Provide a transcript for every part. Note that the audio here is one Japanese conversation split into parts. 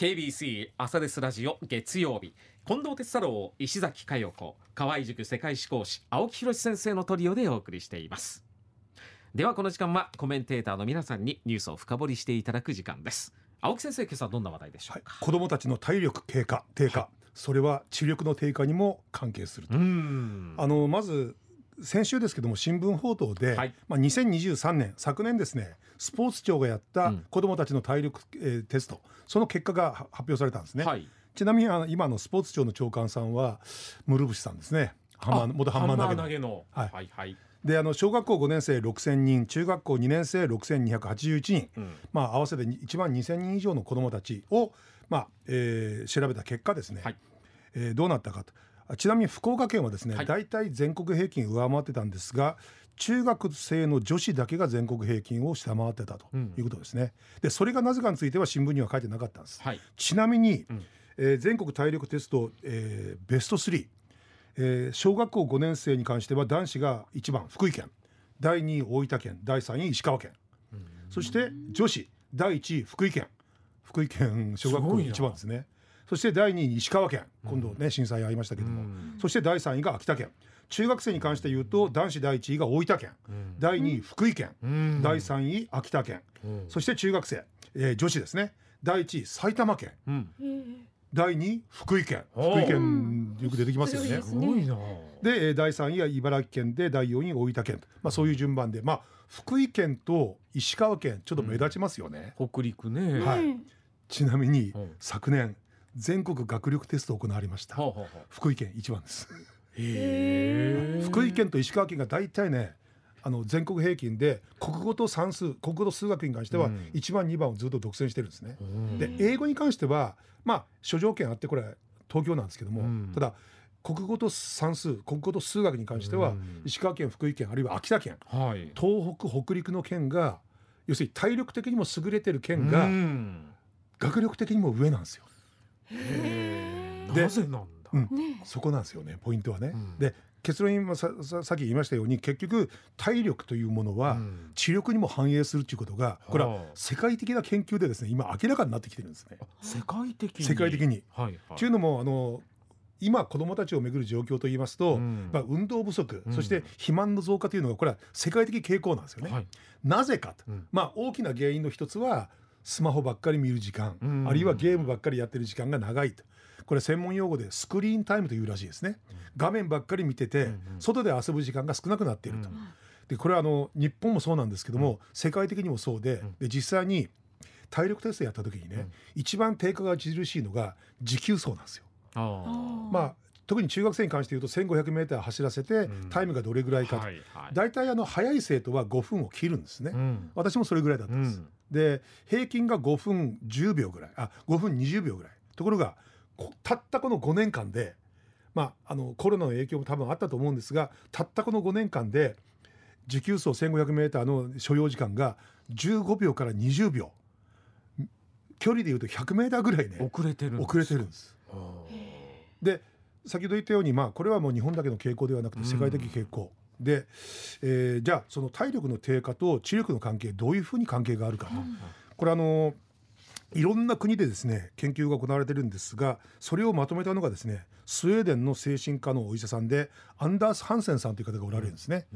KBC 朝ですラジオ月曜日。近藤哲太郎石崎佳代子。河合塾世界史講師青木博先生のトリオでお送りしています。ではこの時間はコメンテーターの皆さんにニュースを深掘りしていただく時間です。青木先生今朝どんな話題でしょうか、子どもたちの体力低下低下、それは知力の低下にも関係すると。うん。あのまず先週ですけども新聞報道で、はい。まあ、2023年昨年ですねスポーツ庁がやったうん。子どもたちの体力、えーテストその結果がは発表されたんですね、はい。ちなみにあの今のスポーツ庁の長官さんは室伏さんですね。ハンマー元ハンマー投げの。のはい。はいはい。であの小学校5年生6000人中学校2年生6281人、うん。まあ、合わせて1万2000人以上の子どもたちを、まあえー調べた結果ですね、はい。えーどうなったかと。あちなみに福岡県はですね、はい。大体全国平均上回ってたんですが中学生の女子だけが全国平均を下回ってたとうん。いうことですね。でそれがなぜかについては新聞には書いてなかったんです。はい。ちなみに、うん。えー全国体力テスト、えーベスト3、えー小学校5年生に関しては男子が1番福井県。第2位大分県。第3位石川県、そして女子第1位福井県。福井県小学校すごいな1番ですねそして第2位石川県。今度ね、震災ありましたけども、うん。そして第3位が秋田県。中学生に関して言うと男子第1位が大分県、うん。第2位福井県、うん。第3位秋田県、うん。そして中学生、えー女子ですね。第1位埼玉県。うん。第2位福井県。福井県よく出てきますよね。すすごいな。でえー第3位は茨城県で第4位大分県と、まあ、そういう順番で、まあ、福井県と石川県ちょっと目立ちますよね、北陸ね。はい。うんちなみにうん。昨年全国学力テスト行われました。ほうほうほう。福井県一番です。福井県と石川県が大体ねあの全国平均で国語と算数国語と数学に関してはうん。1番2番をずっと独占してるんですね、うん。で英語に関してはまあ諸条件あってこれは東京なんですけども、うん。ただ国語と算数国語と数学に関しては、うん。石川県福井県あるいは秋田県はい。東北北陸の県が要するに体力的にも優れてる県がうん。学力的にも上なんですよ。でへえなぜなんだ？うん。ね。そこなんですよねポイントはね。うん。で結論今さささっき言いましたように結局体力というものはうん。知力にも反映するということがこれははあ世界的な研究でですね今明らかになってきてるんですね。世界的に？世界的に。はいはい。というのもあの今子どもたちをめぐる状況といいますと、うん。まあ、運動不足、うん。そして肥満の増加というのがこれは世界的傾向なんですよね。はい。なぜかと、うん。まあ、大きな原因の一つはスマホばっかり見る時間、うん。あるいはゲームばっかりやってる時間が長いと。これ専門用語でスクリーンタイムというらしいですね、画面ばっかり見てて、外で遊ぶ時間が少なくなっていると、うん。でこれはあの日本もそうなんですけども、世界的にもそうで,、ん。で実際に体力テストやった時にね、一番低下が著しいのが持久走なんですよ。あまあ特に中学生に関して言うと 1500m 走らせてん。タイムがどれぐらいあかと、はいはい。大体あの速い生徒は5分を切るんですね、うん。私もそれぐらいだったんです、うんで平均が5分10秒ぐらい。あ5分20秒ぐらい。ところがこたったこの5年間でまああのコロナの影響も多分あったと思うんですがたったこの5年間で持久走 1500m の所要時間が15秒から20秒。距離でいうと 100m ぐらいね遅れてる遅れてるんです。あで先ほど言ったようにまあこれはもう日本だけの傾向ではなくて世界的傾向、で、えーじゃあその体力の低下と知力の関係どういうふうに関係があるかと、これあのいろんな国でですね研究が行われてるんですがそれをまとめたのがですねスウェーデンの精神科のお医者さんでアンダース・ハンセンさんという方がおられるんですね。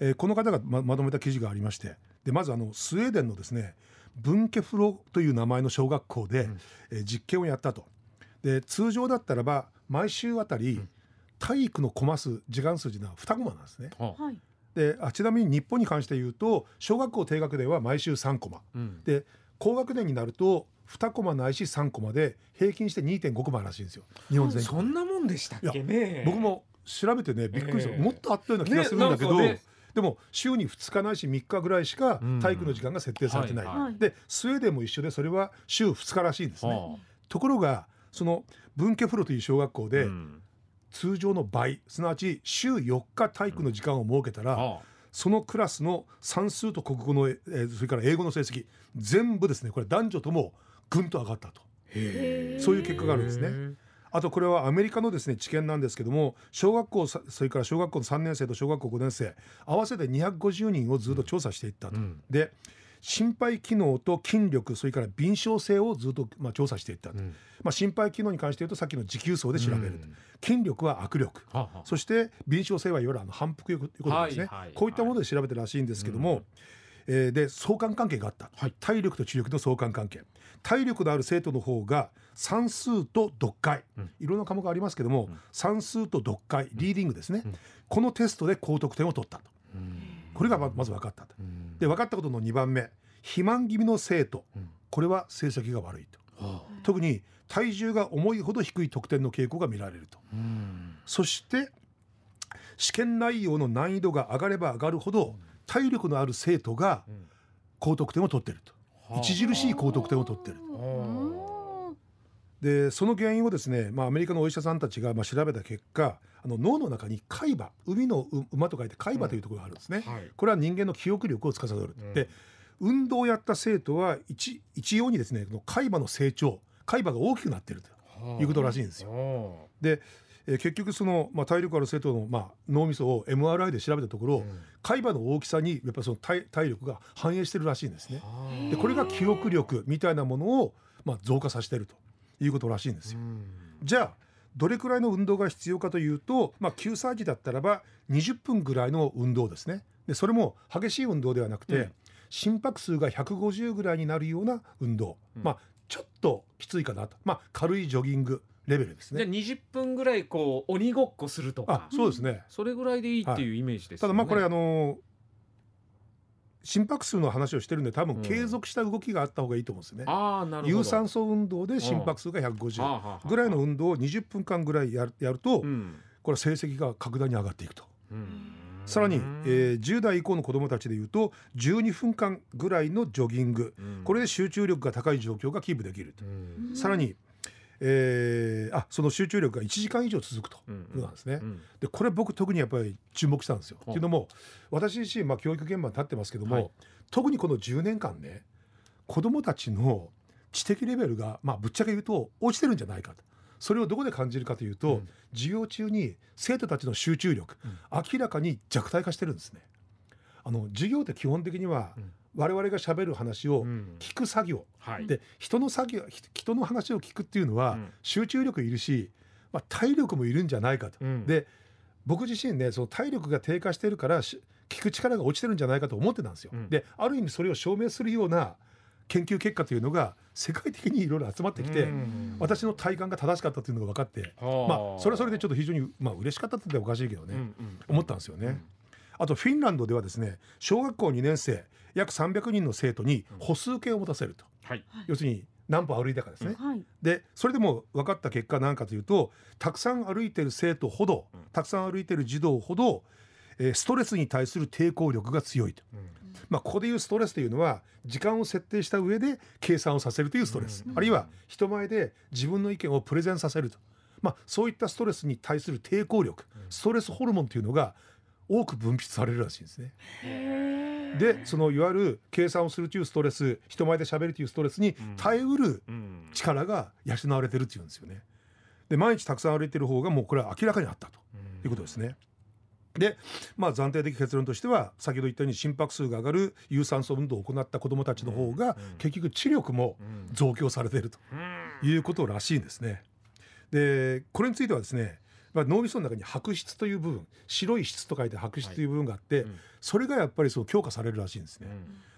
えーこの方がままとめた記事がありましてでまずあのスウェーデンのですねブンケフロという名前の小学校で、えー実験をやったと。で通常だったらば毎週あたり体育のコマ数時間数というのは2コマなんですね。あ。はい。であちなみに日本に関して言うと小学校低学年は毎週3コマ。うん。で高学年になると2コマないし3コマで平均して2.5コマらしいんですよ。日本全国。そんなもんでしたっけ？ね僕も調べてねびっくりした、ええ。もっとあったような気がするんだけど、ねね。でも週に2日ないし3日ぐらいしかうん。体育の時間が設定されてない、はい。はい。でスウェーデンも一緒でそれは週2日らしいんですね、はところがその文家フロという小学校あで、うん通常の倍すなわち週4日体育の時間を設けたら、あ。そのクラスの算数と国語の、えーそれから英語の成績全部ですねこれ男女ともぐんと上がったと。そういう結果があるんですね。あとこれはアメリカのですね知見なんですけども小学校さそれから小学校の3年生と小学校5年生合わせて250人をずっと調査していったと。うん。で心肺機能と筋力それから敏捷性をずっとまあ調査していったと、うんまあ、心肺機能に関して言うとさっきの持久走で調べる筋力は握力。はあはあ。そして敏捷性はいわゆるあの反復力ということですね、こういったもので調べてるらしいんですけども、えーで相関関係があった、はい。体力と知力の相関関係。体力のある生徒の方が算数と読解、うん。いろんな科目ありますけども、うん。算数と読解リーディングですね、うん。このテストで高得点を取ったと。うん。これがままず分かったと。うん。で分かったことの2番目肥満気味の生徒。うん。これは成績が悪いと。はあ。特に体重が重いほど低い得点の傾向が見られると。うんそして試験内容の難易度が上がれば上がるほど体力のある生徒がうん高得点を取ってると。はあ。著しい高得点を取ってるうんでその原因をですね、まあ、アメリカのお医者さんたちがまあ調べた結果あの脳の中に海馬海のう馬と書いて海馬というところがあるんですね、はい。これは人間の記憶力を司る、うん。で運動をやった生徒は一一様にですね海馬の成長海馬が大きくなっているということらしいんですよ。よで、えー結局その、まあ、体力ある生徒の、まあ、脳みそを MRI で調べたところ、海馬の大きさにやっぱりその体体力が反映してるらしいんですね。でこれが記憶力みたいなものを、まあ、増加させてるということらしいんですよ。じゃあどれくらいの運動が必要かというと、まあ、9歳児だったらば20分ぐらいの運動ですね。でそれも激しい運動ではなくて、うん心拍数が150ぐらいになるような運動、うんまあちょっときついかなと、まあ、軽いジョギングレベルですじゃあね。20分ぐらいこう鬼ごっこするとか。あそうですね。それぐらいでいいっていうイメージですただよねまあこれあの心拍数の話をしてるんで多うん。分継続した動きがあった方がいいと思うんですよね。ああなるほど。有酸素運動で心拍数が150ぐらいの運動を20分間ぐらいやるやると、うん。これは成績が格段に上がっていくと。うんさらに、えー10代以降の子どもたちでいうと12分間ぐらいのジョギング。うん。これで集中力が高い状況がキープできると、うん。さらに、えーあその集中力が1時間以上続くと。いうことなんですね。うん。でこれ僕特にやっぱり注目したんですよ。ほう。っていうのも私自身、まあ、教育現場に立ってますけども、はい。特にこの10年間ね子どもたちの知的レベルが、まあ、ぶっちゃけ言うと落ちてるんじゃないかと。それをどこで感じるかというと、うん。授業中に生徒たちの集中力、明らかに弱体化してるんですね。あの授業って基本的には、うん。我々がしゃべる話をうん。聞く作業、はい。で人の作業ひ人の話を聞くっていうのは、うん。集中力いるし、まあ、体力もいるんじゃないかと。うん。で僕自身ねその体力が低下してるからし聞く力が落ちてるんじゃないかと思ってたんですよ。うん。である意味それを証明するような研究結果というのが世界的にいろいろ集まってきて、うん。私の体感が正しかったというのが分かって、はまあそれはそれでちょっと非常にまあ嬉しかったっておかしいけどね、うんうん思ったんですよね。あとフィンランドではですね小学校2年生約300人の生徒に歩数計を持たせると、はい。要するに何歩歩いたかですね。はい。でそれでも分かった結果何かというとたくさん歩いてる生徒ほどうん。たくさん歩いてる児童ほど、えーストレスに対する抵抗力が強いと、うんまあ、ここでいうストレスというのは時間を設定した上で計算をさせるというストレス、うん。あるいは人前で自分の意見をプレゼンさせると、まあ、そういったストレスに対する抵抗力ストレスホルモンというのが多く分泌されるらしいんですね。でそのいわゆる計算をするというストレス人前で喋るというストレスに耐えうるうん。力が養われてるっていうんですよね。で毎日たくさん歩いてる方がもうこれは明らかにあったということですね。でまあ暫定的結論としては先ほど言ったように心拍数が上がる有酸素運動を行った子どもたちの方がうん結局知力もうん。増強されているとうん。いうことらしいんですね。でこれについてはですねまあ脳みその中に白質という部分白い質と書いて白質という部分があって、うん。それがやっぱりそう強化されるらしいんですね。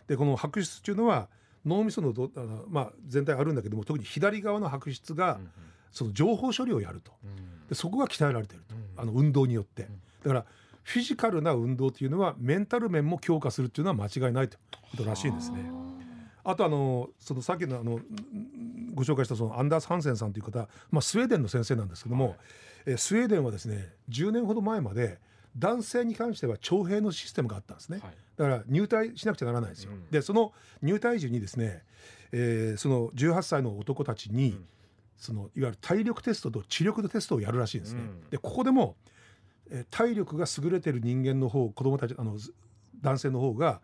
でこの白質っていうのは脳みそのどあの、まあ、全体あるんだけども特に左側の白質がその情報処理をやると。でそこが鍛えられていると、うん。あの運動によって、ん。だからフィジカルな運動というのはメンタル面も強化するっていうのは間違いないということらしいんですね。あとあのそのさっきのあのんご紹介したそのアンダース・ハンセンさんという方、まあ、スウェーデンの先生なんですけども、えースウェーデンはですね10年ほど前まで男性に関しては徴兵のシステムがあったんですね。はいだから入隊しなくちゃならないんですよ。うんでその入隊時にですね、えーその18歳の男たちに、うんそのいわゆる体力テストと知力のテストをやるらしいんですね。うんでここでも、えー体力が優れてる人間の方子供たちあのず男性の方が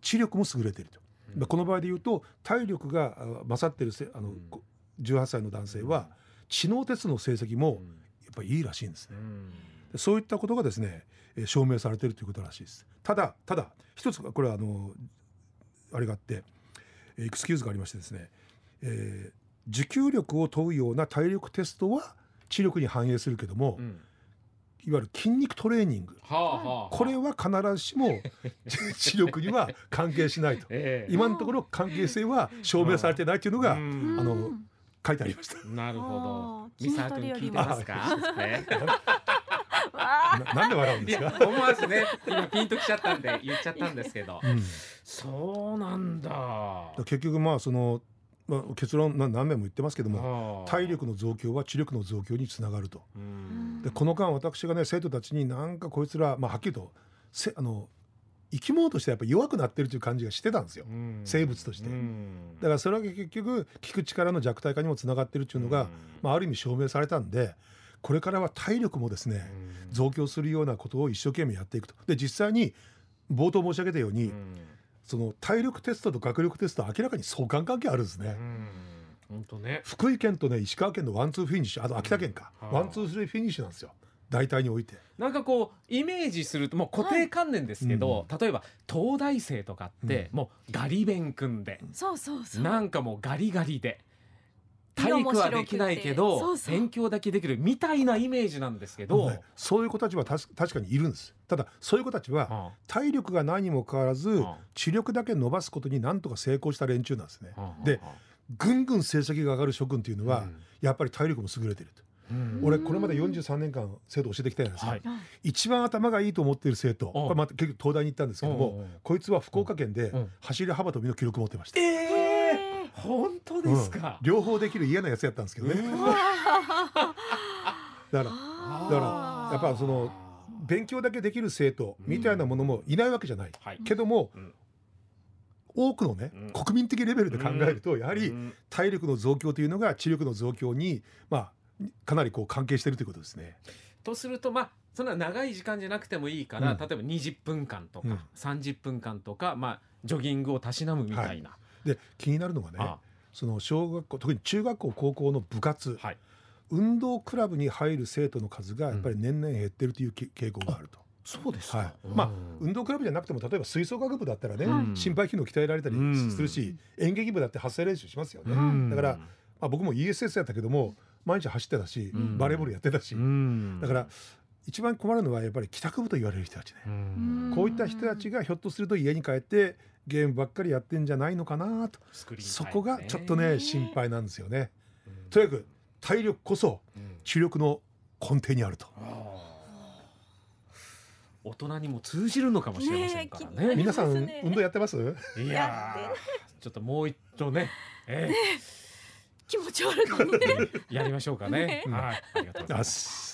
知力も優れてると。うんまあこの場合で言うと体力があ勝ってるせあの、うんこ18歳の男性は知能テストの成績もうんやっぱりいいらしいんですね。うんでそういったことがですね、えー証明されているということらしいです。ただただ一つこれはあのあれがあってえーエクスキューズがありましてですね、えー持久力を問うような体力テストは知力に反映するけども、うんいわゆる筋肉トレーニング。はあはあはあ。これは必ずしも 知力には関係しないと。ええ。今のところ関係性は証明されてないというのがうん。あの書いてありました。なるほど。あー三沢君聞いてますか？な なんで笑うんいですか？や思わずね今ピンときちゃったんで言っちゃったんですけど。うん。そうなんだ。結局まあその、まあ、結論な何年も言ってますけどもはあ。体力の増強は知力の増強につながると。うん。でこの間私がね生徒たちになんかこいつら、まあ、はっきりとせあの生き物としてやっぱり弱くなってるという感じがしてたんですよ。うん。生物として。うん。だからそれは結局聞く力の弱体化にもつながってるっていうのが、まあ、ある意味証明されたんでこれからは体力もですねうん。増強するようなことを一生懸命やっていくと。で実際に冒頭申し上げたように、うんその体力テストと学力テストは明らかに相関関係あるんですね。うん。本当ね。福井県とね石川県のワンツーフィニッシュあと秋田県か、うん。ワンツースリーフィニッシュなんですよ。大体において。なんかこうイメージするともう固定観念ですけど、例えば東大生とかってもうガリ勉君で、そうそうそう。なんかもうガリガリで体育はできないけど勉強だけできるみたいなイメージなんですけど、ねそういう子たちはたし確かにいるんです。ただそういう子たちはは体力がないにもかかわらずうん。知力だけ伸ばすことになんとか成功した連中なんですね。ではあぐんぐん成績が上がる諸君っていうのは、うん。やっぱり体力も優れてると。うん。俺これまで43年間生徒を教えてきたんですが、はい。一番頭がいいと思っている生徒うん。これまた結局東大に行ったんですけどうん。もこいつは福岡県でうん。走り幅跳びの記録持ってました、えええ本当ですか、うん。両方できる嫌なやつやったんですけどね、だからだからやっぱその勉強だけできる生徒みたいなものもいないわけじゃない、はい。けども、うん。多くのね、うん。国民的レベルで考えると、やはりうん。体力の増強というのが知力の増強に、まあ、かなりこう関係しているということですね。とするとまあそんな長い時間じゃなくてもいいから、うん。例えば20分間とか、うん。30分間とか、まあ、ジョギングをたしなむみたいな。で気になるのがねあその小学校特に中学校高校の部活、はい。運動クラブに入る生徒の数がやっぱり年々減ってるというけ傾向があると。そうですはい。まあ運動クラブじゃなくても例えば吹奏楽部だったらね、うん心肺機能鍛えられたりうん。するし、演劇部だって発声練習しますよね。うんだから、まあ、僕も ESS やったけども毎日走ってたし、うん。バレーボールやってたし、うん。だから一番困るのはやっぱり帰宅部と言われる人たちね、うん。こういった人たちがひょっとすると家に帰ってゲームばっかりやってんじゃないのかなと、スクリーンそこがちょっとね心配なんですよね。うん。とにかく体力こそうん。知力の根底にあると。大人にも通じるのかもしれませんからね。ね皆さんね。運動やってます？いやちょっともう一度ね、え 気持ち悪い やりましょうかね。ね。はい、ありがとうございます。す